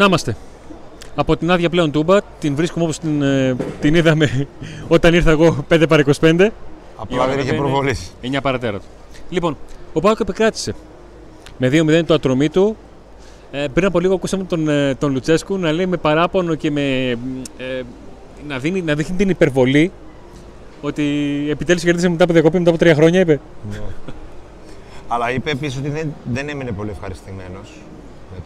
Να είμαστε. Από την άδεια πλέον τούμπα, την βρίσκουμε όπως την, ε, την είδαμε όταν ήρθα εγώ 5 παρα 25. Απλά δεν είχε προβολής. 9 παρατέρα του. Λοιπόν, ο Πάοκ επικράτησε. Με 2-0 το ατρωμί του. Ε, πριν από λίγο ακούσαμε τον, ε, τον Λουτσέσκου να λέει με παράπονο και με. Ε, να, δίνει, να δείχνει την υπερβολή ότι επιτέλους κερδίσε μετά από διακοπή μετά από τρία χρόνια, είπε. Ναι. Αλλά είπε επίσης ότι δεν, δεν έμεινε πολύ ευχαριστημένος.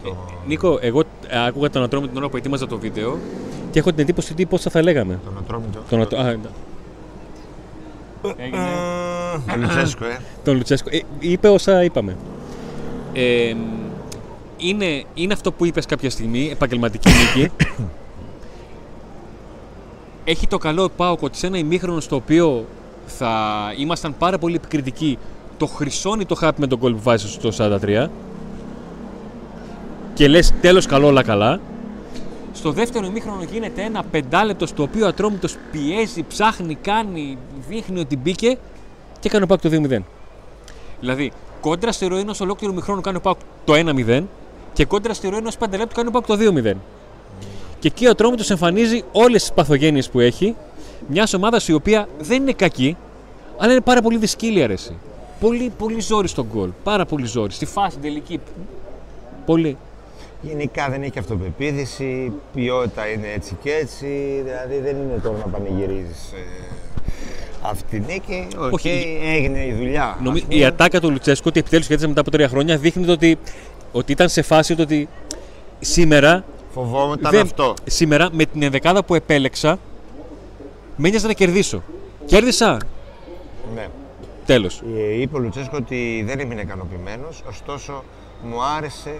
Το... Νίκο, εγώ άκουγα τον Ατρόμητο την ώρα που ετοίμαζα το βίντεο και έχω την εντύπωση ότι πόσα θα λέγαμε. Τον Ατρόμητο. Τον Ατρό... Α, Έγινε. Τον Λουτσέσκο, ε. τον Λουτσέσκο. Ε, είπε όσα είπαμε. Ε, είναι, είναι αυτό που είπες κάποια στιγμή, επαγγελματική νίκη. Έχει το καλό πάω ότι σε ένα ημίχρονο στο οποίο θα ήμασταν πάρα πολύ επικριτικοί το χρυσώνει το χάπι με τον κόλ που βάζει στο 43 και λες τέλος καλό όλα καλά στο δεύτερο ημίχρονο γίνεται ένα πεντάλεπτο στο οποίο ο Ατρόμητος πιέζει, ψάχνει, κάνει, δείχνει ότι μπήκε και κάνει ο Πάκ το 2-0. Δηλαδή, κόντρα στη ροή ενός ολόκληρου μηχρόνου κάνει ο Πάκ το 1-0 και κόντρα στη ροή ενός πενταλέπτου κάνει ο Πάκ το 2-0. Και εκεί ο Ατρόμητος εμφανίζει όλες τις παθογένειες που έχει μιας ομάδας η οποία δεν είναι κακή, αλλά είναι πάρα πολύ δυσκοίλια αρέσει. Πολύ, πολύ ζόρι στο γκολ. Πάρα πολύ ζόρι. Στη φάση τελική. Πολύ. Γενικά δεν έχει αυτοπεποίθηση, η ποιότητα είναι έτσι και έτσι, δηλαδή δεν είναι τώρα να πανηγυρίζεις ε, αυτή τη νίκη. Οκ, Όχι. έγινε η δουλειά. Νομι... ας πούμε. Η ατάκα του Λουτσέσκου ότι επιτέλους κέρδισε μετά από τρία χρόνια δείχνει το ότι, ότι ήταν σε φάση το ότι σήμερα, Φοβόμουν δεν- αυτό. σήμερα με την ενδεκάδα που επέλεξα με ένοιαζε να κερδίσω. Κέρδισα. Ναι. Τέλος. Ε, Είπε ο Λουτσέσκο ότι δεν έμεινε ικανοποιημένος, ωστόσο μου άρεσε ε,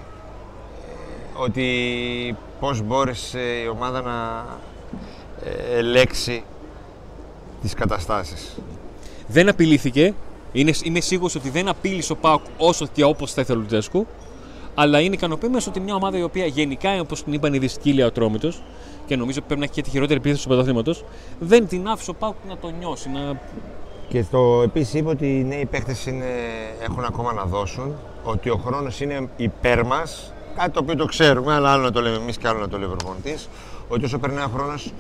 ότι πώς μπόρεσε η ομάδα να ε, ελέξει τις καταστάσεις. Δεν απειλήθηκε. Είναι, είμαι σίγουρος ότι δεν απείλησε ο Πάουκ όσο και όπως θα ήθελε ο Λουτσέσκου. Αλλά είναι ικανοποιημένος ότι μια ομάδα η οποία γενικά, όπως την είπαν οι δυσκύλια ο Τρόμητο, και νομίζω ότι πρέπει να έχει και τη χειρότερη επίθεση του πρωταθλήματος, δεν την άφησε ο Πάουκ να το νιώσει. Να... Και το επίσης είπε ότι οι νέοι παίχτε έχουν ακόμα να δώσουν, ότι ο χρόνος είναι υπέρ μας. Κάτι το οποίο το ξέρουμε, αλλά άλλο να το λέμε εμείς και άλλο να το λέει ο προπονητής. Ότι όσο περνάει ο χρόνος,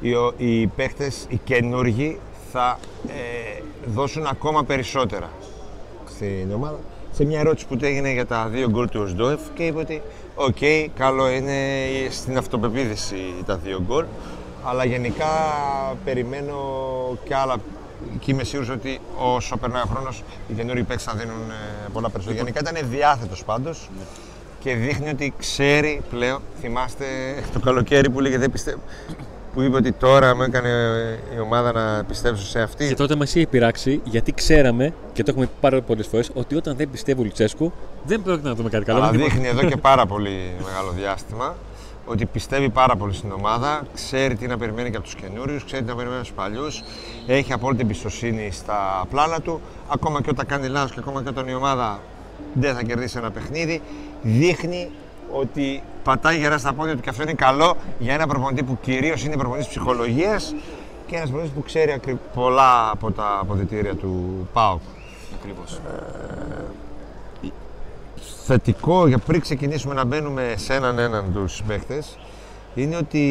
οι, ο- οι παίχτες, οι καινούργοι, θα ε, δώσουν ακόμα περισσότερα στην ομάδα. Σε μια ερώτηση που του έγινε για τα δύο γκολ του Οζντόεφ και είπε ότι οκ, καλό είναι στην αυτοπεποίθηση τα δύο γκολ, αλλά γενικά περιμένω και άλλα και είμαι σίγουρος ότι όσο περνάει ο χρόνος οι καινούργιοι παίκτες θα δίνουν ε, πολλά περισσότερα. Γενικά ήταν ευδιάθετος πάντως και δείχνει ότι ξέρει πλέον, θυμάστε το καλοκαίρι που λέγε δεν πιστεύω, που είπε ότι τώρα μου έκανε η ομάδα να πιστέψω σε αυτή. Και τότε μας είχε πειράξει γιατί ξέραμε, και το έχουμε πει πάρα πολλές φορές, ότι όταν δεν πιστεύει ο Λουτσέσκου δεν πρόκειται να δούμε κάτι καλό. Αλλά Με τίποτα. δείχνει εδώ και πάρα πολύ μεγάλο διάστημα ότι πιστεύει πάρα πολύ στην ομάδα, ξέρει τι να περιμένει και από τους καινούριους, ξέρει τι να περιμένει από τους παλιούς, έχει απόλυτη εμπιστοσύνη στα πλάνα του. Ακόμα και όταν κάνει λάθος και ακόμα και όταν η ομάδα δεν θα κερδίσει ένα παιχνίδι, δείχνει ότι πατάει γερά στα πόδια του και αυτό είναι καλό για ένα προπονητή που κυρίως είναι προπονητής ψυχολογίας και ένας προπονητής που ξέρει ακρι- πολλά από τα αποδητήρια του ΠΑΟΚ. Ακριβώς. θετικό για πριν ξεκινήσουμε να μπαίνουμε σε έναν έναν τους παίχτες είναι ότι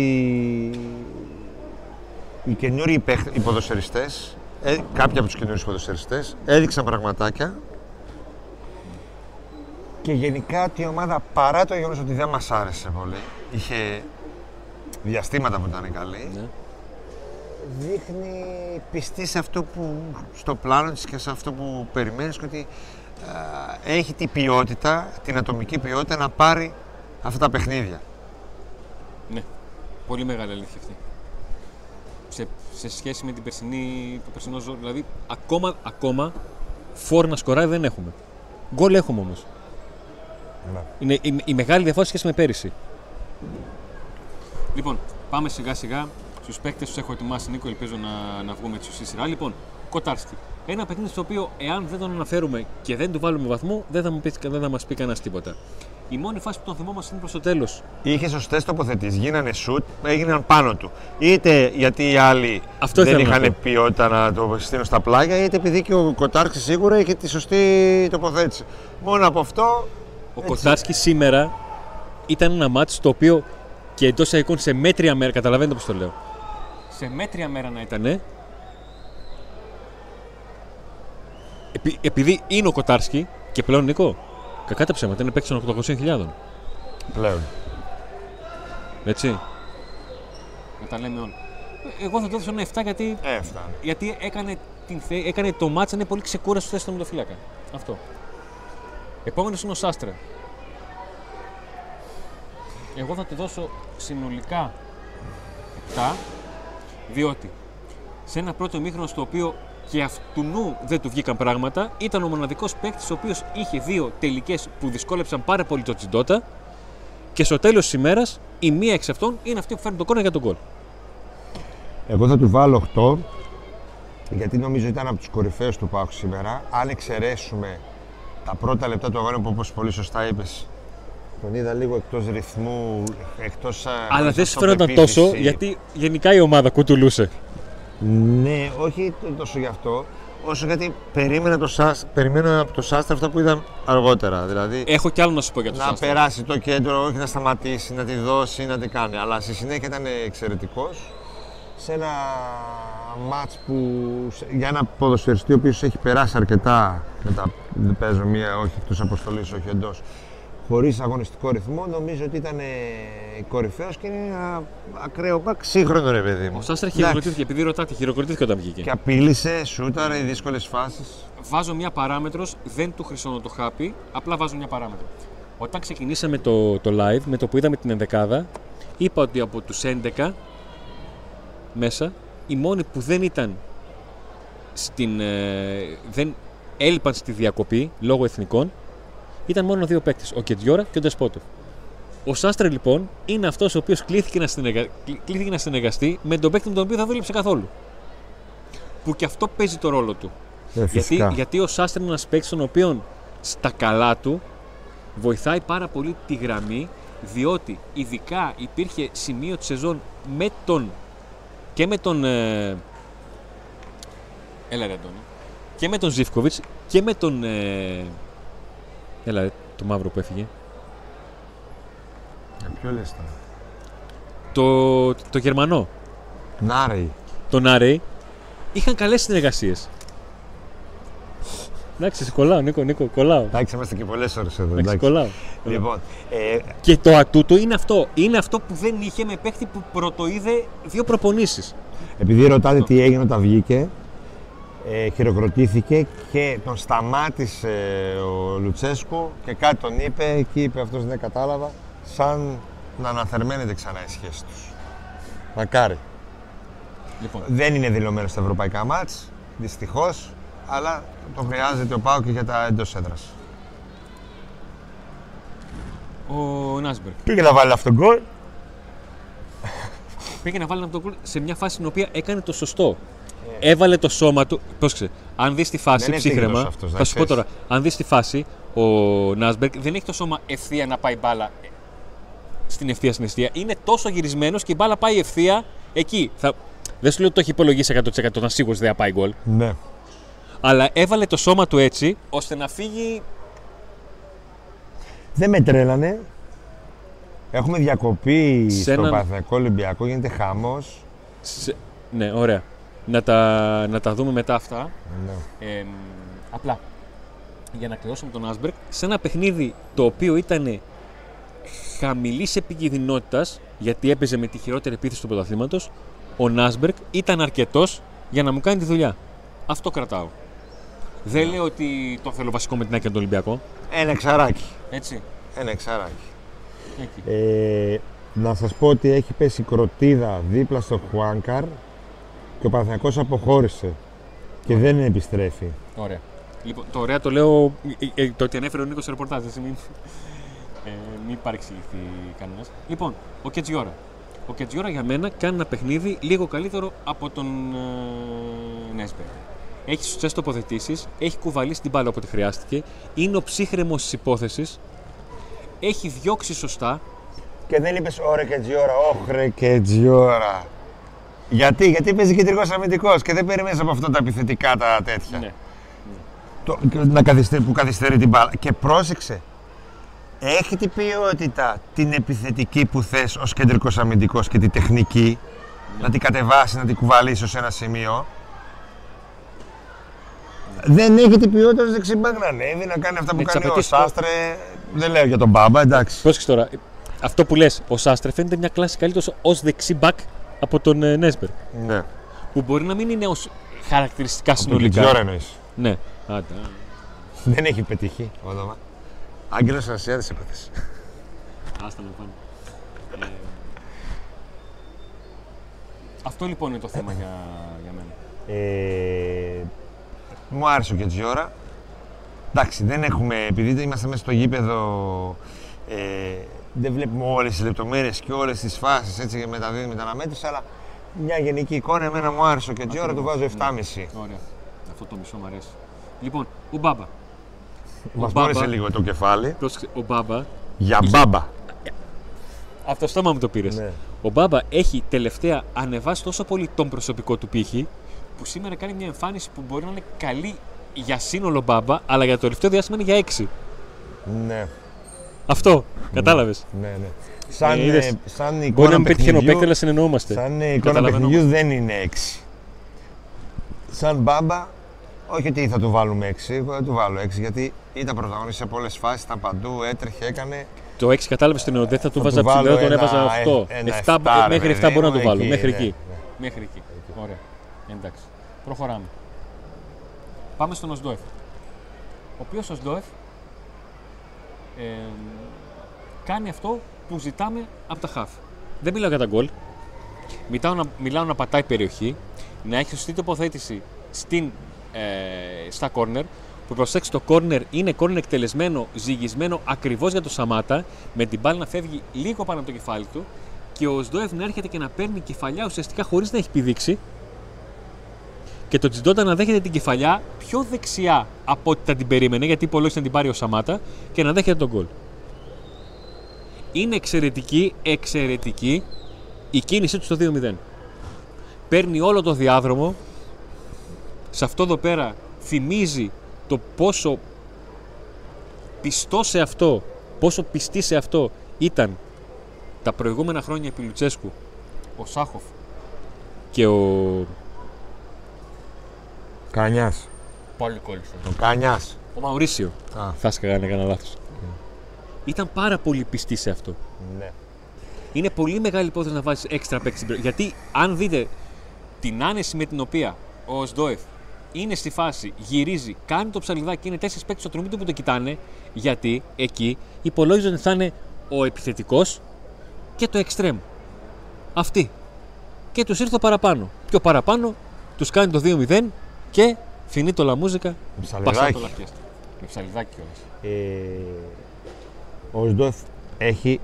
οι καινούριοι παίχτες, οι ποδοσφαιριστές, ε, κάποιοι από τους καινούριους ποδοσφαιριστές έδειξαν πραγματάκια και γενικά ότι η ομάδα παρά το γεγονός ότι δεν μας άρεσε πολύ, είχε διαστήματα που ήταν καλή, Ναι. δείχνει πιστή σε αυτό που, στο πλάνο της και σε αυτό που περιμένεις και ότι α, έχει την ποιότητα, την ατομική ποιότητα να πάρει αυτά τα παιχνίδια. Ναι. Πολύ μεγάλη αλήθεια αυτή. Σε, σε σχέση με την περσινή, το περσινό ζώο. Δηλαδή, ακόμα, ακόμα φόρ να σκοράει δεν έχουμε. Γκολ έχουμε όμω. Είναι η, η μεγάλη διαφορά σε σχέση με πέρυσι. Λοιπόν, πάμε σιγά σιγά στους παίκτες τους έχω ετοιμάσει. Νίκο, ελπίζω να, να βγούμε έτσι στη σειρά. Λοιπόν, Κοτάρσκι. Ένα παιχνίδι στο οποίο, εάν δεν τον αναφέρουμε και δεν του βάλουμε βαθμό, δεν θα, μου πεις, δεν θα μας πει κανένας τίποτα. Η μόνη φάση που τον θυμόμαστε είναι προς το τέλος. Είχε σωστέ τοποθετήσεις, γίνανε σουτ, έγιναν πάνω του. Είτε γιατί οι άλλοι Αυτό δεν ήθελα να είχαν πω. ποιότητα να το στείλουν στα πλάγια, είτε επειδή και ο Κοτάρξη σίγουρα είχε τη σωστή τοποθέτηση. Μόνο από αυτό. Ο Έτσι. Κοτάρσκι σήμερα ήταν ένα μάτι το οποίο και εντός εικόν σε μέτρια μέρα, καταλαβαίνετε πώς το λέω. Σε μέτρια μέρα να ήταν. Επει, επειδή είναι ο Κοτάρσκι και πλέον Νικό, κακά τα ψέματα, είναι παίκτης των 800.000. Πλέον. Έτσι. Να τα λέμε όλα. Εγώ θα το έδωσα ένα 7 γιατί, Ε, φτάνει. γιατί έκανε, την, θε- έκανε το μάτσα να είναι πολύ ξεκούραστο θέση στον μετοφύλακα. Αυτό. Επόμενος είναι ο Σάστρε. Εγώ θα του δώσω συνολικά 7, διότι σε ένα πρώτο μήχρονο στο οποίο και αυτού νου δεν του βγήκαν πράγματα, ήταν ο μοναδικός παίκτης ο οποίος είχε δύο τελικές που δυσκόλεψαν πάρα πολύ το Τσιντότα και στο τέλος της ημέρας η μία εξ αυτών είναι αυτή που φέρνει το κόρνερ για τον γκολ. Εγώ θα του βάλω 8 γιατί νομίζω ήταν από τους κορυφαίους του Πάουκ σήμερα. Αν εξαιρέσουμε τα πρώτα λεπτά του αγώνα που όπως πολύ σωστά είπες, τον είδα λίγο εκτός ρυθμού, εκτός. Αλλά δεν σου φαίνονταν τόσο γιατί γενικά η ομάδα κουτουλούσε. Ναι, όχι τ- τόσο γι' αυτό, όσο γιατί περίμενα, το Σάς, περίμενα από το Σάστρα αυτά που είδα αργότερα. Δηλαδή Έχω κι άλλο να σου πω για το να Σάστρα. περάσει το κέντρο, όχι να σταματήσει, να τη δώσει, να τη κάνει. Αλλά στη συνέχεια ήταν εξαιρετικός σε ένα μάτς που σε- για ένα ποδοσφαιριστή ο οποίος έχει περάσει αρκετά μετά δεν παίζω μία όχι εκτός αποστολής, όχι εντός χωρίς αγωνιστικό ρυθμό νομίζω ότι ήταν ε, κορυφαίος και είναι ένα ακραίο μπακ σύγχρονο ρε παιδί μου. Ο Σάστρα Εντάξει. χειροκροτήθηκε, επειδή ρωτάτε, χειροκροτήθηκε όταν βγήκε. Και απείλησε, σούταρε, δύσκολες φάσεις. Βάζω μια παράμετρος, δεν του χρυσώνω το χάπι, απλά βάζω μια παράμετρο. Όταν ξεκινήσαμε το, το live, με το που είδαμε την ενδεκάδα, είπα ότι από τους 11 μέσα, οι μόνοι που δεν ήταν στην. ε, δεν έλειπαν στη διακοπή λόγω εθνικών, ήταν μόνο δύο παίκτες, ο Κεντιόρα και ο Ντεσπότοφ. Ο Σάστρε λοιπόν είναι αυτός ο οποίος κλήθηκε, να συνεργα... κλήθηκε να συνεργαστεί με τον παίκτη με τον οποίο δεν δούλεψε καθόλου. Που και αυτό παίζει το ρόλο του. Ε, Γιατί, γιατί ο Σάστρε είναι ένας παίκτης τον οποίο στα καλά του βοηθάει πάρα πολύ τη γραμμή διότι ειδικά υπήρχε σημείο της σεζόν με τον και με τον ε, έλα ρε Αντώνη, και με τον Ζιφκοβιτς και με τον ε, έλα ρε, το μαύρο που έφυγε Ποιο λες τώρα; το, το Γερμανό Νάρεϊ. τον Άρεϊ είχαν καλές συνεργασίες Εντάξει, σε κολλάω, Νίκο, Νίκο, κολλάω. Εντάξει, είμαστε και πολλές ώρες εδώ. Εντάξει, εντάξει. κολλάω. Λοιπόν, ε, Και το ατούτο είναι αυτό. Είναι αυτό που δεν είχε με παίχτη που πρωτοείδε δύο προπονήσεις. Επειδή ρωτάτε τι έγινε όταν βγήκε, ε, χειροκροτήθηκε και τον σταμάτησε ο Λουτσέσκου και κάτι τον είπε, εκεί είπε αυτός δεν κατάλαβα, σαν να αναθερμαίνεται ξανά η σχέση τους. Μακάρι. Λοιπόν, Δεν είναι δηλωμένο στα ευρωπαϊκά μάτς, δυστυχώς, αλλά το χρειάζεται ο Πάο και για τα εντός έδρας. ο Νάσμπεργκ Πήγε να βάλει αυτόν τον γκολ. πήγε να βάλει ένα τον γκολ σε μια φάση στην οποία έκανε το σωστό. Έβαλε το σώμα του. Πρόσεξε, αν δεις τη φάση Δεν είναι ψύχρεμα. τίγρος αυτός, να θα σου πω ξέρεις. τώρα, αν δεις τη φάση, ο Νάσμπεργκ δεν έχει το σώμα ευθεία να πάει μπάλα ε, στην ευθεία στην αιστεία. Είναι τόσο γυρισμένος και η μπάλα πάει ευθεία εκεί. Θα... Δεν σου λέω ότι το έχει υπολογίσει 100% να σίγουρος δεν θα πάει γκολ. Ναι. Αλλά έβαλε το σώμα του έτσι ώστε να φύγει. Δεν με τρέλανε. Έχουμε διακοπή Σε στο έναν- Παναθηναϊκό Ολυμπιακό, γίνεται χαμός. σε- Ναι, ωραία. Να τα, να τα δούμε μετά αυτά. Ναι. Ε, απλά για να κλειδώσουμε τον Άσμπεργκ σε ένα παιχνίδι το οποίο ήταν χαμηλής επικίνδυνοτητα γιατί έπαιζε με τη χειρότερη επίθεση του πρωταθλήματος, ο Νάσμπεργκ ήταν αρκετός για να μου κάνει τη δουλειά. Αυτό κρατάω. Δεν λέω ότι το θέλω βασικό με την άκρη του Ολυμπιακό. Ένα εξαράκι. Έτσι. Ένα εξαράκι. Εκεί. Ε, να σας πω ότι έχει πέσει κροτίδα δίπλα στο Χουάνκαρ και ο Παναθηναϊκός αποχώρησε και δεν επιστρέφει. Ωραία. Λοιπόν, το ωραία το λέω. ε, ε, το ότι ανέφερε ο Νίκος στο ρεπορτάζ, έτσι μην, ε, μην παρεξηγηθεί κανένας. Λοιπόν, ο Κετζιόρα. Ο Κετζιόρα για μένα κάνει ένα παιχνίδι λίγο καλύτερο από τον ε, Νέσμπεργκ. Έχεις σωστές τοποθετήσεις, έχει κουβαλήσει την μπάλα όποτε χρειάστηκε, είναι ο ψύχρεμος της υπόθεσης, έχει διώξει σωστά. Και δεν είπες ωραία και τζιόρα, όχρε και τζιόρα. Γιατί, γιατί παίζει κεντρικός αμυντικός και δεν περιμένεις από αυτό τα επιθετικά τα τέτοια. Ναι. Το, να καθυστε, που καθυστερεί την μπάλα. Και πρόσεξε, έχει την ποιότητα, την επιθετική που θες ως κεντρικός αμυντικός και τη τεχνική να την κατεβάσεις, να την κουβαλήσεις σε ένα σημείο. Δεν έχει την ποιότητα ως δεξιμπάκ να ανέβει, να κάνει αυτά που Ναι, κάνει ο τσαπατής- Σάστρε. Δεν λέω για τον Μπάμπα, εντάξει. Πρόσεξε τώρα. Αυτό που λες, ο Σάστρε φαίνεται μια κλάση καλύτερος ως δεξί μπακ από τον ε, Νέσμπερ. Ναι. Που μπορεί να μην είναι ως χαρακτηριστικά Από την συνολικά. Τζόρα εννοείς. Ναι. Άντε. Δεν έχει πετύχει όνομα. Άγγελος Ανασιάδης έπαθες. Άστα να πάνε. Ε, αυτό λοιπόν είναι το θέμα για, για μένα. Ε, μου άρεσε ο Κετζιόρα. Εντάξει, δεν έχουμε, επειδή δεν είμαστε μέσα στο γήπεδο, ε, δεν βλέπουμε όλες τις λεπτομέρειες και όλες τις φάσεις έτσι και μεταδίδει με την αναμέτρηση, αλλά μια γενική εικόνα εμένα μου άρεσε ο Κετζιόρα, του βάζω 7,5. Ωραία. Αυτό το μισό μου αρέσει. Λοιπόν, ο Μπάμπα. Μας Μπάμπα. μόλισε λίγο το κεφάλι. Πρόσεξε, ο Μπάμπα. Για μπάμπα. Από το στόμα μου το πήρες. Ναι. Ο Μπάμπα έχει τελευταία ανεβάσει τόσο πολύ τον προσωπικό του πύχη που σήμερα κάνει μια εμφάνιση που μπορεί να είναι καλή για σύνολο Μπάμπα, αλλά για το τελευταίο διάστημα είναι για 6. Ναι, Αυτό. Κατάλαβες. ναι, ναι. Σαν, Ε, είδες. ε, σαν Μπορεί εικόνα να μην πετυχαίνει ο παιχνιδιού- παίκτη, αλλά συνεννοούμαστε. Σαν εικόνα Καταλαβαίνω. παιχνιδιού δεν είναι 6. Σαν μπάμπα, όχι ότι θα του βάλουμε 6, εγώ δεν του βάλω 6 γιατί ήταν πρωταγωνιστής σε πολλές φάσεις, ήταν παντού, έτρεχε, έκανε. Το 6 κατάλαβες την ΕΟΔΕ, θα του Θα βάζα του βάλω ψηλό, τον ένα- έβαζα 8. ένα 7, εφτά, ρε μέχρι 7 παιδί μπορώ να μου, το βάλω. εκεί, Μέχρι ναι, εκεί. ναι. Μέχρι εκεί. Ωραία. Εντάξει. Προχωράμε. Πάμε στον Οσδόεφ. Ο οποίος Οσδόεφ ε, κάνει αυτό που ζητάμε από τα χαφ. Δεν μιλάω για τα γκολ. Μιλάω να, μιλάω να πατάει περιοχή, να έχει σωστή τοποθέτηση στην, ε, στα κόρνερ. Που προσέξει το κόρνερ είναι κόρνερ εκτελεσμένο, ζυγισμένο ακριβώς για το Σαμάτα, με την μπάλα να φεύγει λίγο πάνω από το κεφάλι του και ο Σντόεφ να έρχεται και να παίρνει κεφαλιά ουσιαστικά χωρίς να έχει πηδήξει. Και το Τζιντόντα να δέχεται την κεφαλιά πιο δεξιά από ό,τι θα την περίμενε, γιατί υπολόγισε να την πάρει ο Σαμάτα και να δέχεται τον γκολ. Είναι εξαιρετική, εξαιρετική η κίνησή του στο 2-0. Παίρνει όλο το διάδρομο. Σε αυτό εδώ πέρα θυμίζει το πόσο πιστό σε αυτό, πόσο πιστή σε αυτό ήταν τα προηγούμενα χρόνια επί Λουτσέσκου ο Σάχοφ και ο... Κανιάς. Πάλι κόλλησε. Ο Κανιάς. Ο Μαουρίσιο. Α. Θα σκαγά να έκανα λάθος. Ήταν πάρα πολύ πιστή σε αυτό. Ναι. Είναι πολύ μεγάλη υπόθεση να βάζεις έξτρα παίκτη στην περιοχή. Γιατί αν δείτε την άνεση με την οποία ο Σντόεφ είναι στη φάση, γυρίζει, κάνει το ψαλιδάκι και είναι τέσσερις παίκτες στο τρομί του που το κοιτάνε, γιατί εκεί υπολόγιζαν ότι θα είναι ο επιθετικός και το εξτρέμ. Αυτή. Και τους ήρθε το παραπάνω. Και ο παραπάνω τους κάνει το 2-0 και φινεί το λαμούζικα. Ψαλιδάκι. Πασά το λαφιέστα. Με ψαλιδάκι κιόλα. Ε, ο Σντόεφ έχει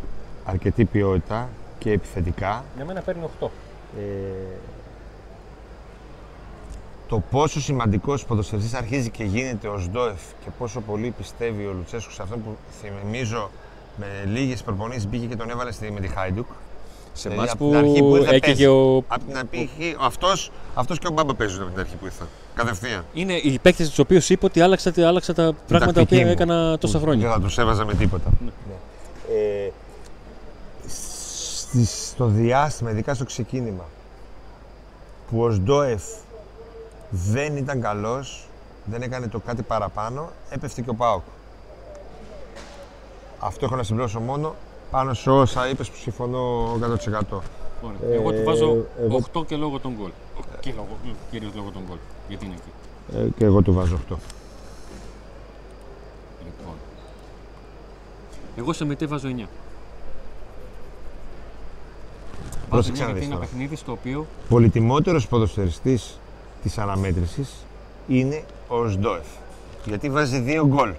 αρκετή ποιότητα και επιθετικά. Για μένα παίρνει 8. Ε, το πόσο σημαντικός ποδοσφαιριστής αρχίζει και γίνεται ο Σντόεφ και πόσο πολύ πιστεύει ο Λουτσέσκου σε αυτό που θυμίζω με λίγες προπονήσεις μπήκε και τον έβαλε στη, με τη Χάιντουκ. Σε Δηλαδή, μάτς απ' την αρχή που που ήρθε έκαιγε παίζει. ο Από την αρχή, αυτός, αυτός και ο Μπάμπα παίζουν από την αρχή που ήρθα. Κατευθείαν. Είναι οι παίκτες τους οποίου είπε ότι άλλαξα, άλλαξα τα πράγματα τα τακτική οποία μου, έκανα τόσα που χρόνια. Δεν θα τους έβαζα με τίποτα. Ναι. Ε, στις- στο διάστημα, ειδικά στο ξεκίνημα, που ο Σντόεφ δεν ήταν καλός, δεν έκανε το κάτι παραπάνω, έπεφτε και ο Πάοκ. Αυτό έχω να συμπληρώσω μόνο πάνω σε όσα είπες που συμφωνώ 100%. Ωραία. εγώ του βάζω Ε, εγώ- 8 και λόγω των γκολ. Και λόγω, κυρίως λόγω των γκολ. Γιατί είναι εκεί. Ε, και εγώ του βάζω 8. Λοιπόν. Εγώ σε μετέ βάζω 9. Βάζω Πρόσεξε 9 να γιατί δεις είναι ένα τώρα. παιχνίδι στο οποίο Πολυτιμότερος ποδοσφαιριστής της αναμέτρησης είναι ο Σντόεφ. Γιατί βάζει δύο γκολ.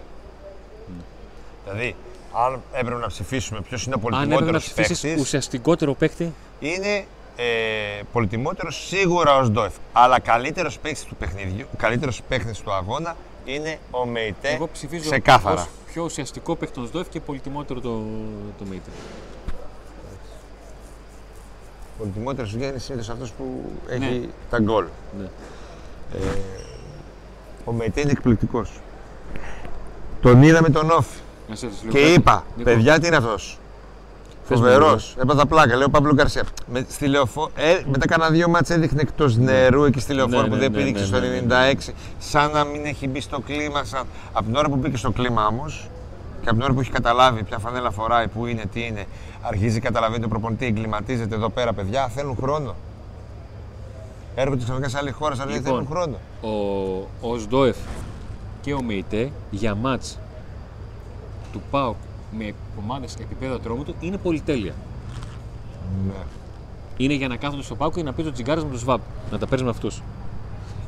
Δηλαδή, αν έπρεπε να ψηφίσουμε ποιος είναι ο αν έπρεπε να πολυτιμότερος ψηφίσεις παίκτης, ουσιαστικότερο παίκτη, είναι ε, πολυτιμότερος σίγουρα ο Σντόεφ. Αλλά καλύτερος παίκτης του παιχνιδιού, καλύτερος παίκτης του αγώνα είναι ο Μεϊτέ εγώ ψηφίζω ξεκάθαρα. ως πιο ουσιαστικό παίκτη τον Σδόεφ και πολυτιμότερο το, το Μέιτερ. Πολυτιμότερος είναι συνήθως αυτός που έχει Ναι. τα γκολ. Ναι. Ο Μεϊτέ είναι εκπληκτικός. Τον είδαμε τον Όφη. Να σε ρωτήσω λίγο Και κάτι. είπα, Λοιπόν, παιδιά, τι είναι αυτός; Πες μου Φοβερός. λίγο. Έπαθα πλάκα, λέω Παύλο Γκαρσία. Με, στη λεωφό... ε, μετά κάνα δύο μάτς έδειχνε εκτός νερού εκεί στη λεωφόρο Ναι, που ναι, δεν ναι, πήδηξε ναι, στο ναι, ναι. 96. Σαν να μην έχει μπει στο κλίμα. Σαν... Από την ώρα που μπήκε στο κλίμα όμως και από την ώρα που έχει καταλάβει ποια φανέλα φοράει, που είναι, τι είναι, αρχίζει καταλαβαίνει το προπονητή, εγκληματίζεται εδώ πέρα, παιδιά. Θέλουν χρόνο. Έρχονται ξαφνικά σε άλλη χώρα, σαν να Λοιπόν. θέλουν χρόνο. ο, ο Σντόεφ και ο Μεϊτέ για μάτς του ΠΑΟΚ με ομάδες επίπεδου ατρόμου του είναι πολυτέλεια. Ναι. Είναι για να κάθονται στο ΠΑΟΚ και να πει το τσιγκάρες με του ΣΒΑΠ. Να τα παίζει με αυτούς.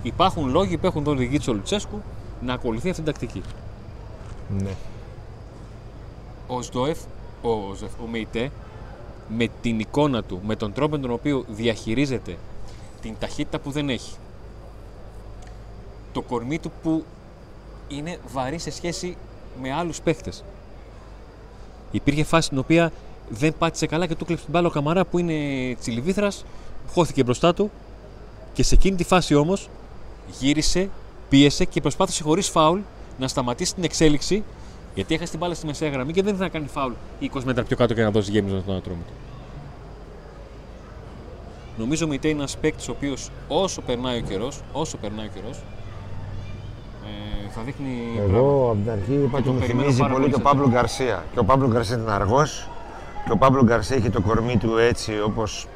Υπάρχουν λόγοι που έχουν το οδηγεί του Λουτσέσκου να ακολουθεί αυτή την τακτική. ναι. Ο Σντόεφ, ο, Ζεφ, ο Μεϊτέ, με την εικόνα του, με τον τρόπο με τον οποίο διαχειρίζεται την ταχύτητα που δεν έχει, το κορμί του που είναι βαρύ σε σχέση με άλλους παίχτες. Υπήρχε φάση στην οποία δεν πάτησε καλά και του κλέψε την μπάλα ο Καμαρά που είναι τσιλιβήθρας, χώθηκε μπροστά του και σε εκείνη τη φάση όμως γύρισε, πίεσε και προσπάθησε χωρίς φάουλ να σταματήσει την εξέλιξη γιατί έχασε την μπάλα στη μεσαία γραμμή και δεν ήθελε να κάνει φάουλ 20 μέτρα πιο κάτω και να δώσει γέμισμα στον άτρωμο του. Νομίζω ότι είναι ένας παίκτης ο οποίος όσο περνάει ο καιρός, όσο περνάει ο καιρός, ε, θα δείχνει. πράγματα. Εγώ από την αρχή είπα Και ότι τον μου περιμένω θυμίζει πάρα πολύ πολύ τον σε αυτό. Παύλο Γκαρσία. Και ο Παύλο Γκαρσία ήταν αργός. Και ο Παύλο Γκαρσία είχε το κορμί του έτσι όπως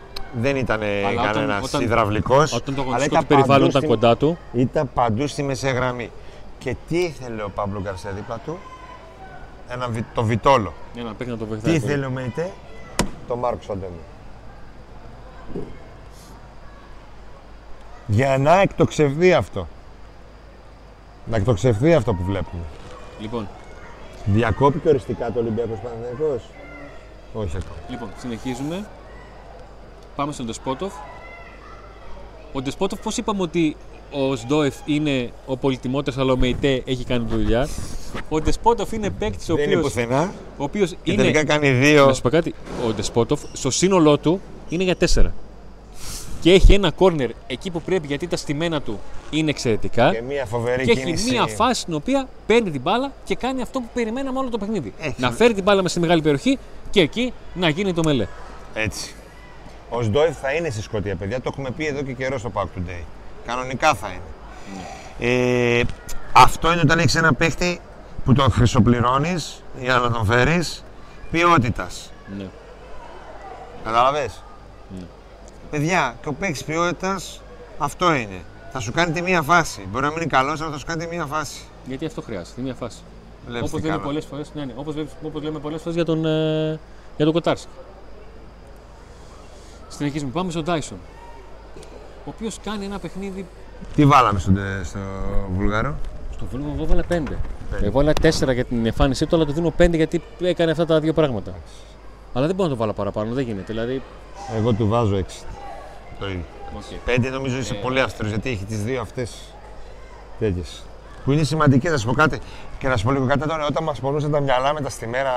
δεν ήταν Αλλά όταν- κανένας όταν- υδραυλικός. Όταν το αγωνιστικό του περιβάλλον ήταν κοντά του, Ήταν παντού στη μεσαία γραμμή. Και τι ήθελε ο Παύλο Γκαρσία δίπλα του, ένα, βι- το Βιτόλο. ένα παίκτη να το Τι βοηθάει. πολύ. ήθελε ο Μεϊτέ, το Μάρκο Σαντέμι. Για να εκτοξευθεί αυτό. Να εκτοξευθεί αυτό που βλέπουμε. Λοιπόν, Διακόπηκε οριστικά το Ολυμπιακός Παναθηναϊκός. Όχι ακόμα. λοιπόν, συνεχίζουμε. Πάμε στον Ντεσπότοφ. Ο Ντεσπότοφ, πώς είπαμε ότι ο Σντόεφ είναι ο πολυτιμότερο, αλλά ο Μεϊτέ έχει κάνει τη δουλειά. Ο Ντεσπότοφ είναι παίκτης ο Δεν είναι οποίο πουθενά οποίος και είναι. τελικά κάνει δύο. Να σου πω κάτι. Ο Ντεσπότοφ στο σύνολό του είναι για τέσσερα. Και έχει ένα κόρνερ εκεί που πρέπει γιατί τα στημένα του είναι εξαιρετικά. Και μια φοβερή Και έχει κίνηση. μία φάση στην οποία παίρνει την μπάλα και κάνει αυτό που περιμέναμε όλο το παιχνίδι. Έχει. Να φέρει την μπάλα με στη μεγάλη περιοχή και εκεί να γίνει το μελέ. Έτσι. Ο Σντόεφ θα είναι στη Σκωτία, παιδιά. Το έχουμε πει εδώ και καιρό στο Pack Today. Κανονικά θα είναι. Ε, αυτό είναι όταν έχεις ένα παίχτη που τον χρυσοπληρώνεις για να τον φέρεις ποιότητας. Ναι. Κατάλαβε. Ναι. Παιδιά, και ο παίχτη ποιότητα αυτό είναι. Θα σου κάνει τη μία φάση. Μπορεί να μην είναι καλός, αλλά θα σου κάνει τη μία φάση. Γιατί αυτό χρειάζεται, μία φάση. Βλέπεις Όπως τι λέμε κάνω. πολλές φορές ναι, ναι, όπως, βλέπεις- όπως λέμε πολλές φορές για τον, ε, για τον Κοτάρσκι. Συνεχίζουμε. Πάμε στον Τάισον. Ο οποίος κάνει ένα παιχνίδι. Τι βάλαμε στο, στο Βουλγαρό. Στο Βούλγαρο εγώ έβαλα 5. Εγώ έβαλα 4 για την εμφάνισή του, αλλά του δίνω 5 γιατί έκανε αυτά τα δύο πράγματα. Αλλά δεν μπορώ να το βάλω παραπάνω, δεν γίνεται. Δηλαδή. Εγώ του βάζω 6. Το ίδιο. οκ. Πέντε νομίζω είσαι Ε. πολύ αυστηρός γιατί έχει τις δύο αυτές τέτοιες. Που είναι σημαντικές, να σου πω κάτι. Και να σου πω λίγο κάτι τώρα, όταν μας πονούσαν τα μυαλά με τα στημένα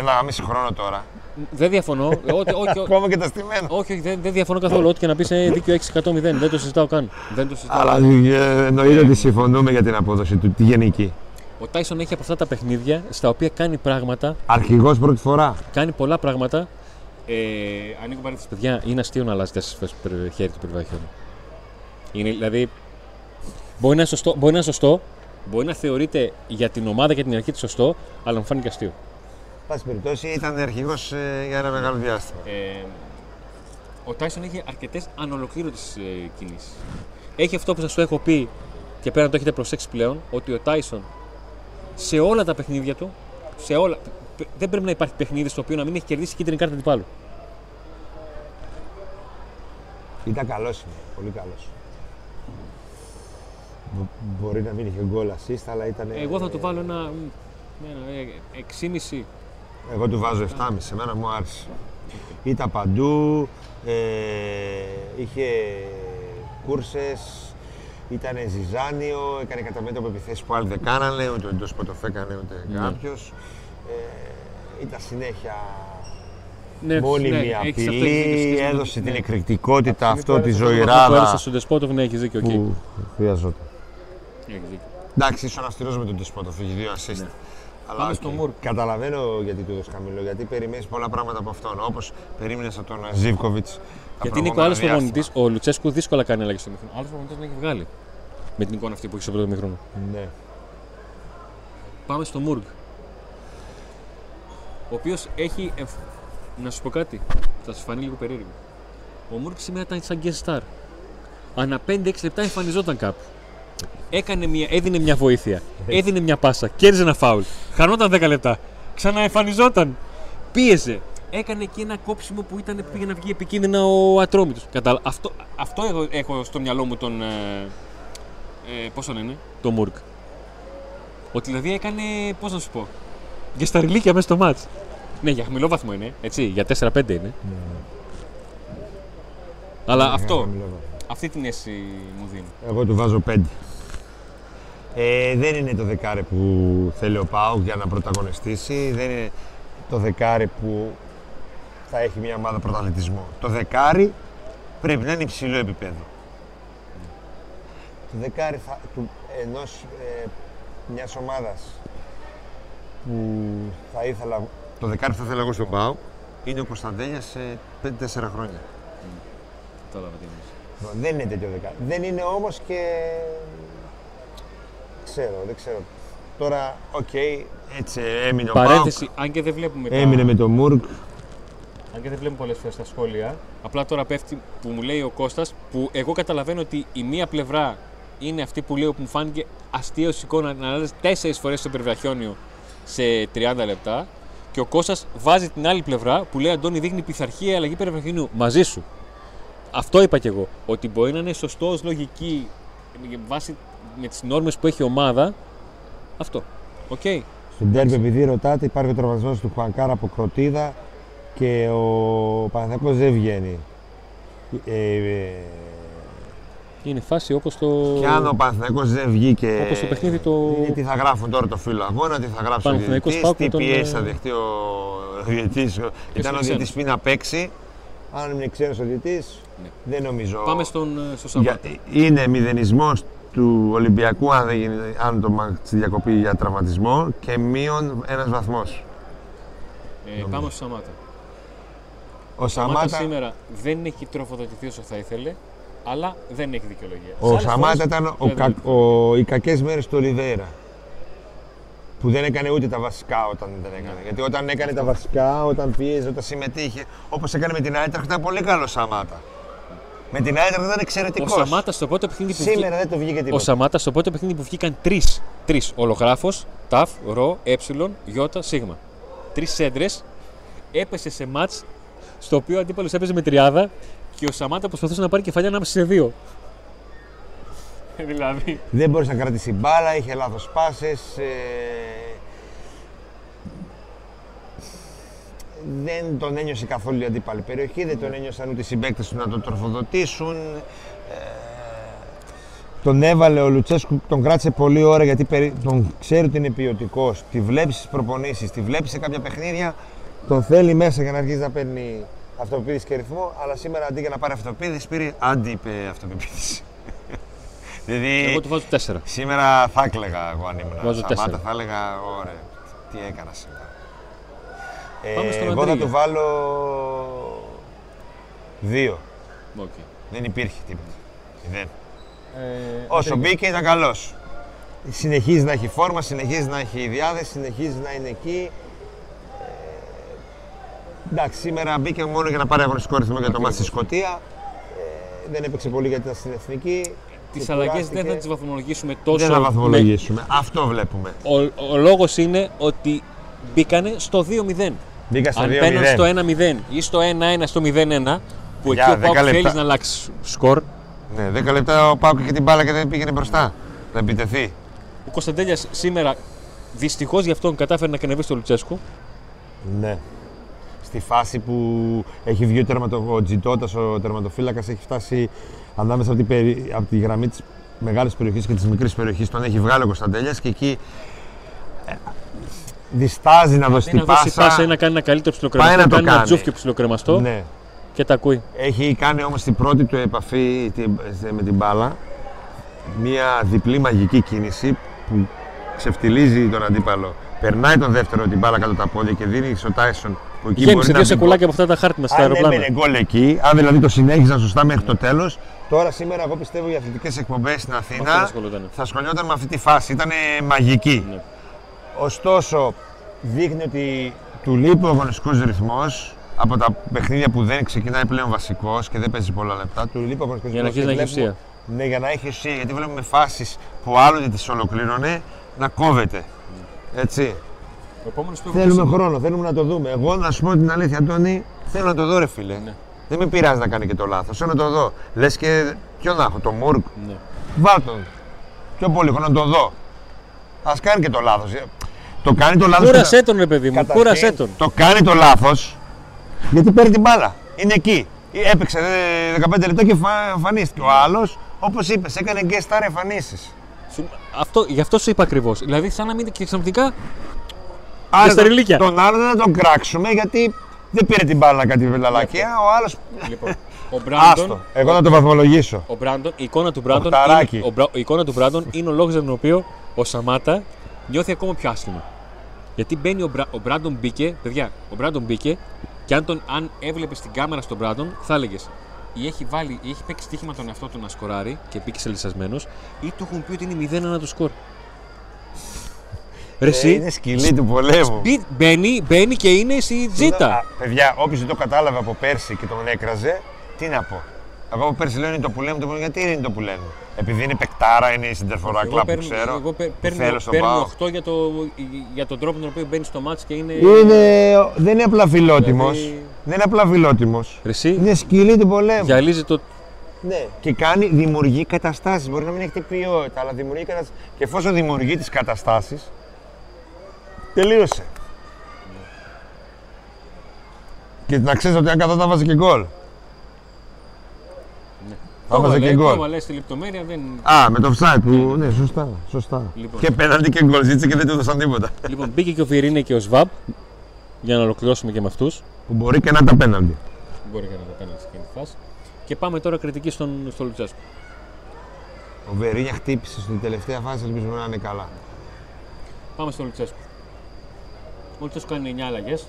ενάμιση χρόνο τώρα. Δεν διαφωνώ. Ε, ό,τι- όχι, όχι, Ακόμα και τα στημένα. όχι, όχι, δεν, δεν διαφωνώ καθόλου. Ό,τι και να πεις είναι δίκιο 6% 0. Δεν το συζητάω καν. Δεν το συζητάω. Αλλά ε, εννοείται ότι συμφωνούμε για την απόδοση του, τη γενική. Ο Τάισον έχει από αυτά τα παιχνίδια στα οποία κάνει πράγματα, Αρχηγός πρώτη φορά. κάνει πολλά πράγματα. Ε, ανοίγω παρένθεση, παιδιά, είναι αστείο να αλλάζει τέσσερις φορές το χέρι του περιβάλλον. Είναι δηλαδή. Μπορεί να, είναι σωστό, μπορεί να είναι σωστό, μπορεί να θεωρείται για την ομάδα και την αρχή της σωστό, αλλά μου φάνηκε αστείο. Πάση περιπτώσει ήταν αρχηγός για ένα μεγάλο διάστημα. Ε, ο Τάισον έχει αρκετές ανολοκλήρωτες ε, κινήσεις. Έχει αυτό που σας το έχω πει και πέρα να το έχετε προσέξει πλέον, ότι ο Τάισον σε όλα τα παιχνίδια του, σε όλα, π- δεν πρέπει να υπάρχει παιχνίδι στο οποίο να μην έχει κερδίσει κίτρινη κάρτα αντιπάλου. Ήταν καλός είναι, πολύ καλός. Μπορεί να μην είχε γκολ assist, αλλά ήταν. Εγώ θα του βάλω ένα, μ, ένα ε, 6,5. Εγώ του βάζω 7,5, εμένα μου άρεσε. Ήταν παντού, ε, είχε κούρσες, ήταν ζιζάνιο, έκανε κατά μέτωπο επιθέσεις που άλλοι δεν κάνανε, ούτε ο Ντεσπόντοφ έκανε ούτε Ναι. κάποιος. Ε, ήταν συνέχεια Ναι, μόνιμη ναι, έχεις αυτό, έχεις δίκιο, απειλή, σχετικά με- έδωσε την ναι. εκρηκτικότητα, αυτό, της Που ζωηράδα έδωσε στον Ντεσπόντοφ, ναι, έχεις δίκιο. οκ. που χρειαζόταν. Έχεις δίκιο. Εντάξει, ήσουν αυστηρός με τον Ντεσπόντοφ, είχε δύο assist. Ναι. Αλλά Πάμε οκ. στο Μουργκ. Καταλαβαίνω γιατί του έδωσες χαμηλό, γιατί περιμένεις πολλά πράγματα από αυτόν. Όπως περίμενες από τον Ζίβκοβιτς. Γιατί είναι και ο άλλος προπονητής, ο Λουτσέσκου δύσκολα κάνει αλλαγή στο ημίχρονο. Άλλος προπονητής τον έχει βγάλει. Με την εικόνα αυτή που έχει στο πρώτο ημίχρονο. Ναι. Πάμε στο Μουργκ. Ο οποίος έχει. Εμφ- Να σου πω κάτι. Θα σου φανεί λίγο περίεργο. Ο Μουργκ σήμερα ήταν σαν guest star. Ανά 5-6 λεπτά εμφανιζόταν κάπου. Έκανε μια, έδινε μια βοήθεια. Έδινε μια πάσα. Κέρδιζε ένα φάουλ. Χανόταν 10 λεπτά. Ξαναεμφανιζόταν. Πίεζε. Έκανε και ένα κόψιμο που ήταν, πήγε να βγει επικίνδυνα ο Ατρόμητος. Κατάλα... Αυτό, αυτό έχω, έχω στο μυαλό μου τον. Ε, ε, πώς τον είναι, τον Μουργκ. Ότι δηλαδή έκανε, πώς να σου πω, για σταριλίκια μέσα στο μάτς. Ναι, για χαμηλό βαθμό είναι, έτσι, για 4-5 είναι. Αλλά Ναι, αυτό, χαμηλό βαθμό. αυτή την αίσθηση μου δίνει. Εγώ του βάζω 5. Ε, δεν είναι το δεκάρι που θέλει ο Πάουκ για να πρωταγωνιστήσει. Δεν είναι το δεκάρι που θα έχει μια ομάδα πρωταθλητισμό. Το δεκάρι πρέπει να είναι υψηλό επίπεδο. Το δεκάρι θα, του, ενός, ε, μιας ομάδας που θα ήθελα, το δεκάρι που θα ήθελα εγώ στον Πάουκ είναι ο Κωνσταντέλιας σε 5-4 χρόνια. Κατάλαβα τι εννοείς. Δεν είναι τέτοιο δεκάρι. Δεν είναι όμως και... Ξέρω, δεν ξέρω. Τώρα, οκ, έτσι έμεινε ο Παρένθεση, αν και δεν βλέπουμε ΠΑΟΚ. Έμεινε με το Μουργκ. Αν και δεν βλέπουμε πολλές φορές τα σχόλια, απλά τώρα πέφτει που μου λέει ο Κώστας που εγώ καταλαβαίνω ότι η μία πλευρά είναι αυτή που λέω που μου φάνηκε αστείο ως εικόνα να αλλάζει τέσσερις φορές στο περιβραχιόνιο σε 30 λεπτά. Και ο Κώστας βάζει την άλλη πλευρά που λέει Αντώνη δείχνει πειθαρχία αλλαγή περιβραχιονίου. Μαζί σου. Αυτό είπα κι εγώ. Ότι μπορεί να είναι σωστό ως λογική με βάση με τις νόρμες που έχει η ομάδα. Αυτό. Οκ. Στον ντέρμπι, επειδή ρωτάτε, υπάρχει ο τραυματισμός του Χουάνκαρ από κροτίδα και ο Παναθηναϊκός δεν βγαίνει. Ε, ε, Είναι φάση όπως το. και αν ο Παναθηναϊκός δεν βγήκε. Όπως το παιχνίδι το- Είναι τι θα γράφουν τώρα το φίλο αγώνα, τι θα γράψει ο Παναθηναϊκός διαιτητής, ΠΑΟΚ τι με τον, πιέσει θα ε, δεχτεί ο διαιτητής. Ήταν ο ξένος. διαιτητής πριν να παίξει. Αν είναι ξένος ο διαιτητής, Ναι. δεν νομίζω. Πάμε στον, ε, στο Σαμάτα. Για, είναι μηδενισμός του Ολυμπιακού αν, δεν γίνει, αν το μάτς διακοπής για τραυματισμό και μείον ένας βαθμός. Ε, πάμε στο Σαμάτα. Ο Σαμάτα Σαμάτα, σήμερα δεν έχει τροφοδοτηθεί όσο θα ήθελε, αλλά δεν έχει δικαιολογία. Σε ο άλλες Σαμάτα φορές ήταν ο, δεν κα, είναι. ο, οι κακές μέρες του Ολιβέρα. Που δεν έκανε ούτε τα βασικά όταν δεν έκανε. Ναι. Γιατί όταν έκανε τα βασικά, όταν πίεζε, όταν συμμετείχε, όπως έκανε με την Άιτραχτ, ήταν πολύ καλό Σαμάτα. Με την Άιτραχτ ήταν Ο εξαιρετικό. Σαμάτα στο πρώτο παιχνίδι που Σήμερα βγήκε. δεν το βγήκε Ο τίποτα. Σαμάτα στο πρώτο παιχνίδι που βγήκαν τρεις. Τρεις. Ολογράφος, ταφ, ρο, ε, γιώτα, σίγμα. Τρεις έντρες. Έπεσε σε μάτς στο οποίο ο αντίπαλος έπαιζε με τριάδα και ο Σαμάτα προσπαθούσε να πάρει κεφαλιά ανάμεσα σε δύο. δηλαδή. Δεν μπορούσε να κρατήσεις μπάλα, είχε λάθος πάσες. ε, Δεν τον ένιωσε καθόλου η αντίπαλη περιοχή, δεν τον ένιωσαν ούτε οι συμπαίκτες του να τον τροφοδοτήσουν. Ε, Τον έβαλε ο Λουτσέσκου, τον κράτησε πολλή ώρα γιατί περι- τον ξέρει ότι είναι ποιοτικός. Τη βλέπεις στις προπονήσεις, τη βλέπεις σε κάποια παιχνίδια. Τον θέλει μέσα για να αρχίσει να παίρνει αυτοπεποίθηση και ρυθμό. Αλλά σήμερα αντί για να πάρει αυτοπεποίθηση, πήρε αντίπε αυτοπεποίθηση. δηλαδή, Εγώ του βάζω τέσσερα. Σήμερα θα έκλαιγα εγώ αν ήμουν Βάζω Σαμάτα, τέσσερα. θα έλεγα ωραία, τι έκανα σήμερα. Πάμε στον εγώ θα Αντρίγια. του βάλω δύο. Οκ. Δεν υπήρχε τίποτα. Μηδέν. Ε, Όσο Αντρίγια. μπήκε ήταν καλός. Συνεχίζει να έχει φόρμα, συνεχίζει να έχει διάθεση, συνεχίζει να είναι εκεί. Ε, εντάξει, σήμερα μπήκε μόνο για να πάρει αγωνιστικό ρυθμό για το μάτι στη Σκωτία. Ε, δεν έπαιξε πολύ γιατί ήταν στην εθνική. Τις και αλλαγές δεν κουράστηκε. θα τις βαθμολογήσουμε τόσο. Δεν θα με- βαθμολογήσουμε. Αυτό βλέπουμε. Ο, ο λόγος είναι ότι μπήκανε στο 2-0. Μπήκα στο Αν 2-0. μπαίναν στο 1-0 ή στο 1-1 στο 0-1, που Για εκεί ο 10 Πάουκ λεπτά. θέλεις να αλλάξεις σκορ, Ναι, 10 λεπτά ο Πάουκ είχε την μπάλα και δεν πήγαινε μπροστά. Να επιτεθεί. ο Κωνσταντέλιας σήμερα δυστυχώς γι' αυτόν κατάφερε να κανεβεί στο Λουτσέσκου. Ναι. Στη φάση που έχει βγει ο, τερματο... ο Τζιτώτας, ο τερματοφύλακας, έχει φτάσει ανάμεσα από τη, περι... από τη γραμμή της μεγάλης περιοχής και της μικρής περιοχής. Τον έχει βγάλει ο Κωνσταντέλιας και εκεί ε, διστάζει να δώσει Δεν την να δώσει πάσα. πάσα ή να κάνει ένα καλύτερο Πάει ψιλοκρεμαστό, να το κάνει ένα κάνει. τζούφ και ψιλοκρεμαστό Ναι. και τα ακούει. Έχει κάνει όμως την πρώτη του επαφή τη- με την μπάλα μια διπλή μαγική κίνηση που ξεφτιλίζει τον αντίπαλο, περνάει τον δεύτερο την μπάλα κάτω τα πόδια και δίνει στο Τάισον που εκεί Γέμισε μπορεί δύο να μπει σεκουλάκια από αυτά τα χάρτινα στα αν αεροπλάνα. έμενε γκολ εκεί, αν δηλαδή το συνέχιζαν σωστά μέχρι το τέλος. Τώρα σήμερα, εγώ πιστεύω οι αθλητικές εκπομπές στην Αυτό Αθήνα ασχολούντανε. θα ασχολιόταν με αυτή τη φάση. Ήταν μαγική. Ναι. Ωστόσο, δείχνει ότι του λείπει ο αγωνιστικός ρυθμός από τα παιχνίδια που δεν ξεκινάει πλέον βασικός και δεν παίζει πολλά λεπτά. Του λείπει ο αγωνιστικός Για να αρχίσει να έχει ουσία. Ναι, για να έχει ουσία. Γιατί βλέπουμε φάσεις που άλλοτε τις ολοκλήρωνε να κόβεται. Έτσι. Ο επόμενος που Θέλουμε χρόνο, θέλουμε να το δούμε. Εγώ να σου πω την αλήθεια, Τόνι, θέλω να το δω, ρε φίλε. Ναι. Δεν με πειράζει να κάνει και το λάθος. Θέλω να το δω. Λες και ποιο να έχω, το Μουρκ. Ναι. Βάλ τον. Πιο πολύ, έχω να το δω. Α κάνει και το λάθος. Το κάνει το λάθος. Κούρασέ τον, ρε παιδί μου, κούρασέ τον. Το κάνει το λάθος γιατί παίρνει την μπάλα. Είναι εκεί. Έπαιξε ε, 15 λεπτά και φα- εμφανίστηκε. Ο άλλος, όπως είπες, έκανε guest star εμφανίσεις. Σου- Αυτό, γι' αυτό σου είπα ακριβώς. Δηλαδή, σαν να μην και ξαφνικά. Άρα στα ρηλίκια. τον άλλο δεν θα τον κράξουμε γιατί δεν πήρε την μπάλα κάτι βελαλακία. Ο άλλο. Λοιπόν, ο Άστο. Μπράντον. Εγώ να το βαθμολογήσω. Ο Μπράντον, η εικόνα του Μπράντον, Οχταράκι. είναι, ο Μπρα- η εικόνα του Μπράντον είναι ο λόγος για τον οποίο ο Σαμάτα νιώθει ακόμα πιο άσχημα. Γιατί μπαίνει ο, Μπρα, ο Μπράντον μπήκε, παιδιά, ο Μπράντον μπήκε και αν, τον, αν έβλεπες την κάμερα στον Μπράντον, θα έλεγες ή έχει, βάλει, ή έχει παίξει στοίχημα τον εαυτό του να σκοράρει και μπήκε σελισασμένο, ή του έχουν πει ότι είναι 0-1 το σκορ. Ρε, Ε, εσύ, είναι σκυλή του πολέμου. μπει- μπαίνει, μπαίνει και είναι στη Α, τζίτα. παιδιά, όποιος δεν το κατάλαβε από πέρσι και τον έκραζε, τι να πω. Εγώ από πέρσι λέω είναι το που λέμε, το που λέμε. Γιατί είναι το που λέμε. Επειδή είναι παικτάρα, είναι η συντερφοράκλα που παίρνω, ξέρω. εγώ παί- που παίρνω, θέλω στον παίρνω Πάο. 8 για, το, για τον τρόπο με τον οποίο μπαίνει στο μάτς και είναι. Είναι, δεν είναι απλά φιλότιμος. Δηλαδή- Δεν είναι απλά φιλότιμος. Ρε εσύ, Είναι σκυλή του πολέμου. γυαλίζει το. Ναι. Και κάνει, δημιουργεί καταστάσεις. Μπορεί να μην έχετε ποιότητα, αλλά δημιουργεί καταστάσεις. Και εφόσον δημιουργεί τις καταστάσεις, τελείωσε. Και να ξέρεις ότι αν καθόταν βάζει και γκολ. Θα βάζει και γκολ. Το λες στη λεπτομέρεια δεν. Α, με το offside που. Ναι, σωστά. σωστά. Λοιπόν. Και πέναντι και γκολ. Ζήτησε και δεν του έδωσαν τίποτα. λοιπόν, μπήκε και ο Βιερίνε και ο Σβάμπ για να ολοκληρώσουμε και με αυτούς. που μπορεί και να τα πέναντι. Μπορεί και να το κάνει σε εκείνη τη φάση. Και πάμε τώρα κριτική στον, στο Λουτσέσκο. Ο Βερίνια χτύπησε στην τελευταία φάση, ελπίζουμε να είναι καλά. Πάμε στο Λουτσέσκο. Ο Λουτσέσκο κάνει 9 αλλαγές.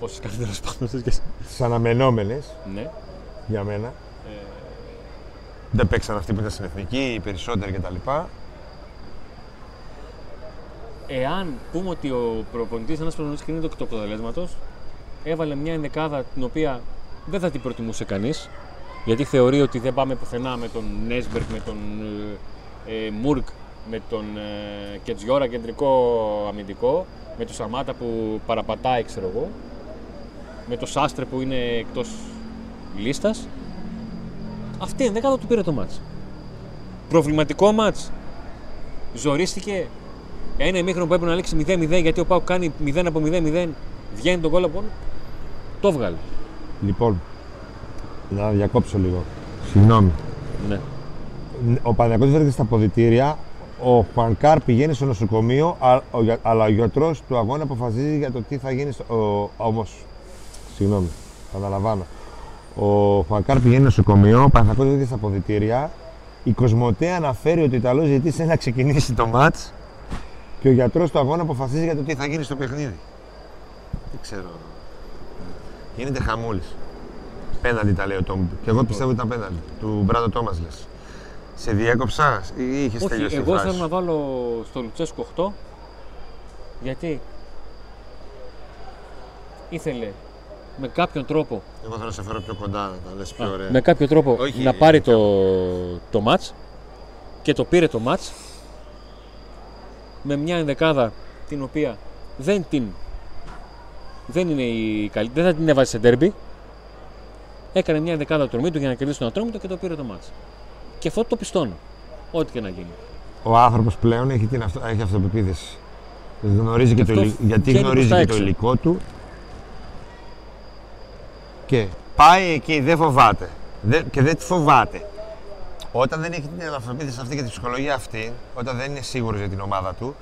Πόσες κάνει τέλο πάντων. και εσύ. Τι αναμενόμενες ναι. για μένα. Ε, Δεν παίξαν αυτοί που ήταν στην εθνική, οι περισσότεροι κτλ. Εάν πούμε ότι ο προπονητής, ένας προπονητής κρίνεται εκ του αποτελέσματος, έβαλε μια ενδεκάδα την οποία δεν θα την προτιμούσε κανείς, γιατί θεωρεί ότι δεν πάμε πουθενά με τον Νέσμπερκ, με τον ε, ε, Μουρκ, με τον ε, Κετζιόρα κεντρικό αμυντικό, με τον Σαμάτα που παραπατάει, ξέρω εγώ, με τον Σάστρε που είναι εκτός λίστας. Αυτή η ενδεκάδα του πήρε το μάτς. Προβληματικό μάτς. Ζορίστηκε ένα ημίχρονο που έπρεπε να λήξει 0-0 γιατί ο Πάου κάνει 0 από 0-0, βγαίνει τον κόλλο από όλο. Το βγάλε. Λοιπόν, να διακόψω λίγο. Συγγνώμη. Ναι. Ο Παναγιώτης βρέθηκε στα ποδητήρια. Ο Χουανκάρ πηγαίνει στο νοσοκομείο, α- ο για- αλλά ο γιατρός του αγώνα αποφασίζει για το τι θα γίνει. Στο... Ο... Όμω, συγγνώμη, επαναλαμβάνω. Ο Χουανκάρ πηγαίνει στο νοσοκομείο, ο Παναγιώτης βρέθηκε στα ποδητήρια. Η Κοσμοτέ αναφέρει ότι ο Ιταλός ζητήσε να ξεκινήσει το μάτς και ο γιατρός του αγώνα αποφασίζει για το τι θα γίνει στο παιχνίδι. Δεν ξέρω. Γίνεται χαμούλης. Πέναλτι τα λέει ο Τόμ. Και εγώ πιστεύω ότι ήταν πέναλτι. Του Μπράντο Τόμας λες. Σε διέκοψα ή είχες τελειώσει. Όχι, τη εγώ φράση; θέλω σου; να βάλω στο Λουτσέσκο 8 γιατί ήθελε με κάποιον τρόπο, Εγώ θέλω να σε φέρω πιο κοντά, να τα λες πιο α, ωραία. με κάποιο τρόπο Όχι, να πάρει το, το μάτς και το πήρε το μάτς με μια ενδεκάδα την οποία δεν την δεν είναι η καλή, δεν θα την έβαζε σε ντέρμπι έκανε μια ενδεκάδα τρομή του για να κερδίσει τον ατρόμητο και το πήρε το μάτς και αυτό το πιστώνω ό,τι και να γίνει Ο άνθρωπος πλέον έχει, την αυτο... έχει αυτοπεποίθηση. Γνωρίζει και το Αυτό υλι- Γιατί βγαίνει γνωρίζει προς τα και το έξω. υλικό του. Και πάει εκεί, δεν φοβάται. Δεν- Και δεν τη φοβάται. Όταν δεν έχει την αυτοπεποίθηση αυτή και τη ψυχολογία αυτή, όταν δεν είναι σίγουρος για την ομάδα του,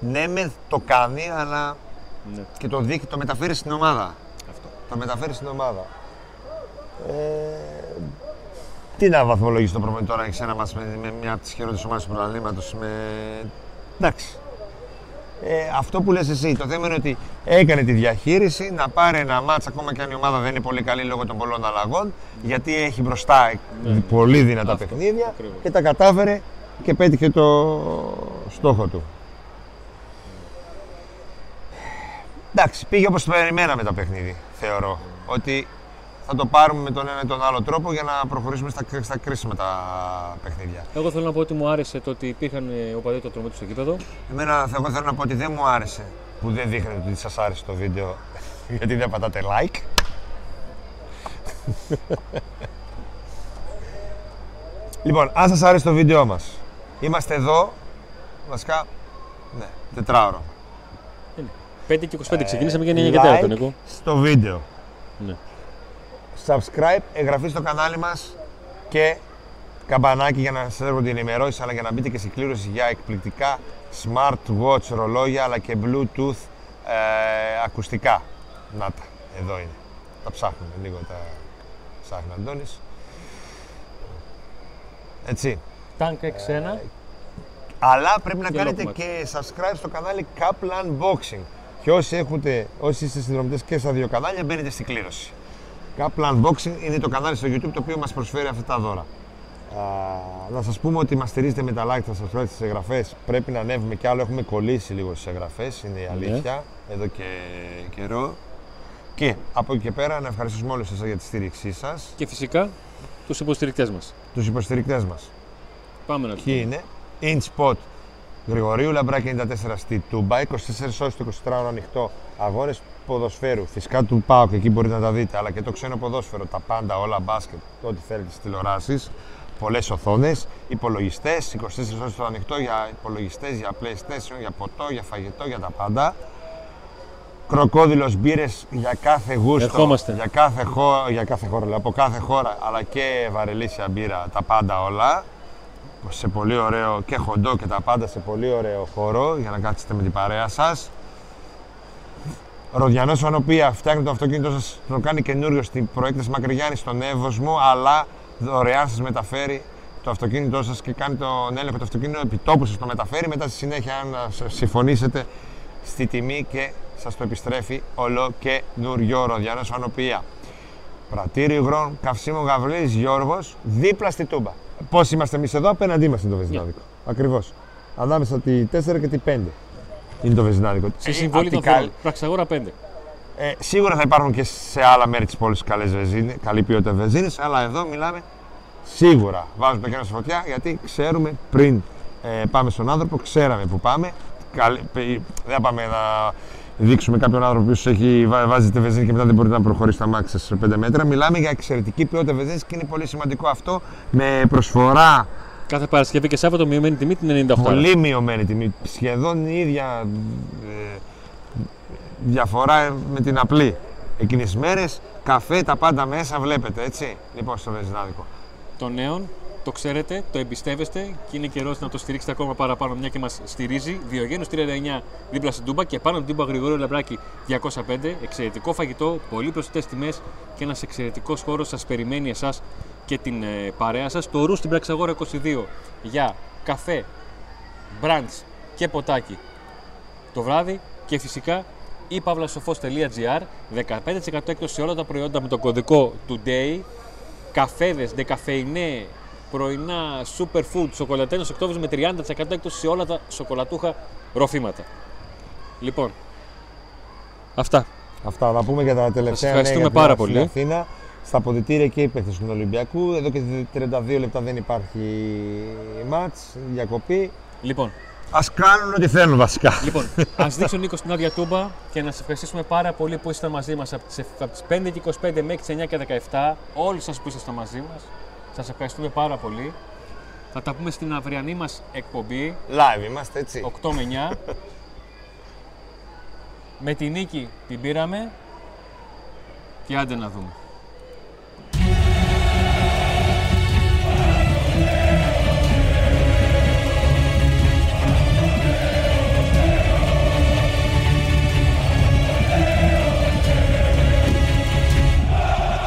ναι, μεν το κάνει, αλλά ναι, και το δείχνει, το μεταφέρει στην ομάδα. αυτό. Το μεταφέρει στην ομάδα. Ε, τι να βαθμολογήσει το προπονητή τώρα, έχεις ένα μας με, με μια από τις χειρότερες ομάδες του πρωταθλήματος. Με... Εντάξει. Ε, αυτό που λες εσύ, το θέμα είναι ότι έκανε τη διαχείριση, να πάρει ένα μάτς ακόμα και αν η ομάδα δεν είναι πολύ καλή λόγω των πολλών αλλαγών, γιατί έχει μπροστά πολύ δυνατά Αυτό, παιχνίδια ακριβώς. και τα κατάφερε και πέτυχε το στόχο του. Εντάξει, πήγε όπως το περιμέναμε το παιχνίδι, θεωρώ. Ότι θα το πάρουμε με τον ένα ή τον άλλο τρόπο για να προχωρήσουμε στα, στα κρίσιμα τα παιχνίδια. Εγώ θέλω να πω ότι μου άρεσε το ότι υπήρχαν ε, οπαδοί του ατρωμίτου στο γήπεδο. Εμένα εγώ θέλω να πω ότι δεν μου άρεσε που δεν δείχνετε ότι σας άρεσε το βίντεο γιατί δεν πατάτε like. λοιπόν, αν σας άρεσε το βίντεο μας, είμαστε εδώ, βασικά, ναι, τετράωρο. 5 και 25 ξεκινήσαμε και 9 και 4 like Νίκο. στο βίντεο. Ναι. Subscribe, εγγραφή στο κανάλι μας και καμπανάκι για να σας έρχονται ενημερώσεις αλλά για να μπείτε και σε κλήρωση για εκπληκτικά smartwatch ρολόγια αλλά και bluetooth ε, ακουστικά. Να τα, εδώ είναι. Τα ψάχνουμε λίγο, τα ψάχνει ο Αντώνης. Έτσι. Tank X1. Αλλά πρέπει να Και κάνετε Lockmat. και subscribe στο κανάλι Kaplan Boxing. Και όσοι, έχετε, όσοι είστε συνδρομητές και στα δύο κανάλια, μπαίνετε στην κλήρωση. Kaplan Boxing είναι το κανάλι στο YouTube το οποίο μας προσφέρει αυτά τα δώρα. Α, να σας πούμε ότι μας στηρίζετε με τα like, τα subscribe, τις εγγραφές. Πρέπει να ανέβουμε κι άλλο, έχουμε κολλήσει λίγο στις εγγραφές, είναι η αλήθεια, εδώ και καιρό. Και από εκεί και πέρα να ευχαριστήσουμε όλους σας για τη στήριξή σας, Και φυσικά τους υποστηρικτές μας. τους υποστηρικτές μας. Πάμε να τους Ποιοι είναι; InSpot Γρηγορίου Λαμπράκη 94 στη Τούμπα. 24 ώρες το 24ωρο ανοιχτό. Αγώνες ποδοσφαίρου. Φυσικά του ΠΑΟΚ, εκεί μπορείτε να τα δείτε. Αλλά και το ξένο ποδόσφαιρο. Τα πάντα, όλα μπάσκετ. Ό,τι θέλετε στις τηλεοράσεις. Πολλές οθόνες. Υπολογιστές. 24 ώρες το ανοιχτό για υπολογιστές, για PlayStation, για ποτό, για φαγητό, για τα πάντα. Κροκόδιλος μπύρες για κάθε γούστο, Ερχόμαστε. για κάθε, χώ, για κάθε χώρα, λέω, από κάθε χώρα, αλλά και βαρελίσια μπύρα, τα πάντα όλα σε πολύ ωραίο και χοντό και τα πάντα σε πολύ ωραίο χώρο για να κάτσετε με την παρέα σας. Ροδιανός Φανοπία φτιάχνει το αυτοκίνητό σας, το κάνει καινούριο στην προέκταση Μακρυγιάννη στον Εύωσμο, αλλά δωρεάν σας μεταφέρει το αυτοκίνητό σας και κάνει τον έλεγχο του αυτοκίνητου επί τόπου σας το μεταφέρει, μετά στη συνέχεια αν σ- συμφωνήσετε στη τιμή και σας το επιστρέφει όλο καινούριο Ροδιανός Φανοπία. Πρατήριο υγρών, καυσίμο Γαβρίλης Γιώργος, δίπλα στη Τούμπα. Πώς είμαστε εμείς εδώ, απέναντί μας είναι το βεζινάδικο. Ακριβώς. Ανάμεσα τη 4 και τη 5 είναι το βεζινάδικο. Σε Ε, συμβολή απ' των την καλή- φίλων. Πραξαγόρα 5. ε, σίγουρα θα υπάρχουν και σε άλλα μέρη της πόλης καλές βεζίνε, καλή ποιότητα βεζίνες, αλλά εδώ μιλάμε σίγουρα. Βάζουμε το κέντρο στη φωτιά γιατί ξέρουμε πριν ε, πάμε στον άνθρωπο, ξέραμε που πάμε. Καλ- πε- δεν θα πάμε να δείξουμε κάποιον άνθρωπο που έχει βά- βάζει τη βενζίνη και μετά δεν μπορείτε να προχωρήσει τα μάξια σε 5 μέτρα. Μιλάμε για εξαιρετική ποιότητα βενζίνης και είναι πολύ σημαντικό αυτό με προσφορά Κάθε Παρασκευή και Σάββατο μειωμένη τιμή την 98. Πολύ μειωμένη τιμή. Σχεδόν η ίδια ε, διαφορά με την απλή. Εκείνες τις μέρες, καφέ, τα πάντα μέσα βλέπετε, έτσι. Λοιπόν, στο βενζινάδικο. Το νέον, το ξέρετε, το εμπιστεύεστε και είναι καιρός να το στηρίξετε ακόμα παραπάνω μια και μας στηρίζει. Διογένους 39 δίπλα στην Τούμπα και πάνω την Τούμπα Γρηγορίου Λαμπράκη 205. Εξαιρετικό φαγητό, πολύ προσιτές τιμές και ένας εξαιρετικός χώρος σας περιμένει εσάς και την ε, παρέα σας. Το ρου στην Πραξαγόρα 22 για καφέ, brunch και το βράδυ και φυσικά ή παύλασοφός.gr 15% έκπτωση σε όλα τα προϊόντα με το κωδικό Today καφέδες, δεκαφεϊνέ, πρωινά, superfood, σοκολατένος Οκτώβριος με 30% έκπτωση σε όλα τα σοκολατούχα ροφήματα. Λοιπόν, αυτά. Αυτά, να πούμε για τα τελευταία νέα ευχαριστούμε για την πάρα Άκη στην πολύ. Αθήνα. Στα αποδητήρια και η παίκτες του Ολυμπιακού. Εδώ και 32 λεπτά δεν υπάρχει μάτς, διακοπή. Λοιπόν, Ας κάνουν ό,τι θέλουν βασικά. λοιπόν ας δείξω Νίκος στην άδεια τούμπα και να σας ευχαριστήσουμε πάρα πολύ που ήσασταν μαζί μας από τις 5 και 25 μέχρι τις 9 και 17. Όλοι σας που ήσασταν μαζί μας. Σας ευχαριστούμε πάρα πολύ. Θα τα πούμε στην αυριανή μας εκπομπή Live είμαστε, έτσι. 8 με 9. με τη νίκη την πήραμε και άντε να δούμε.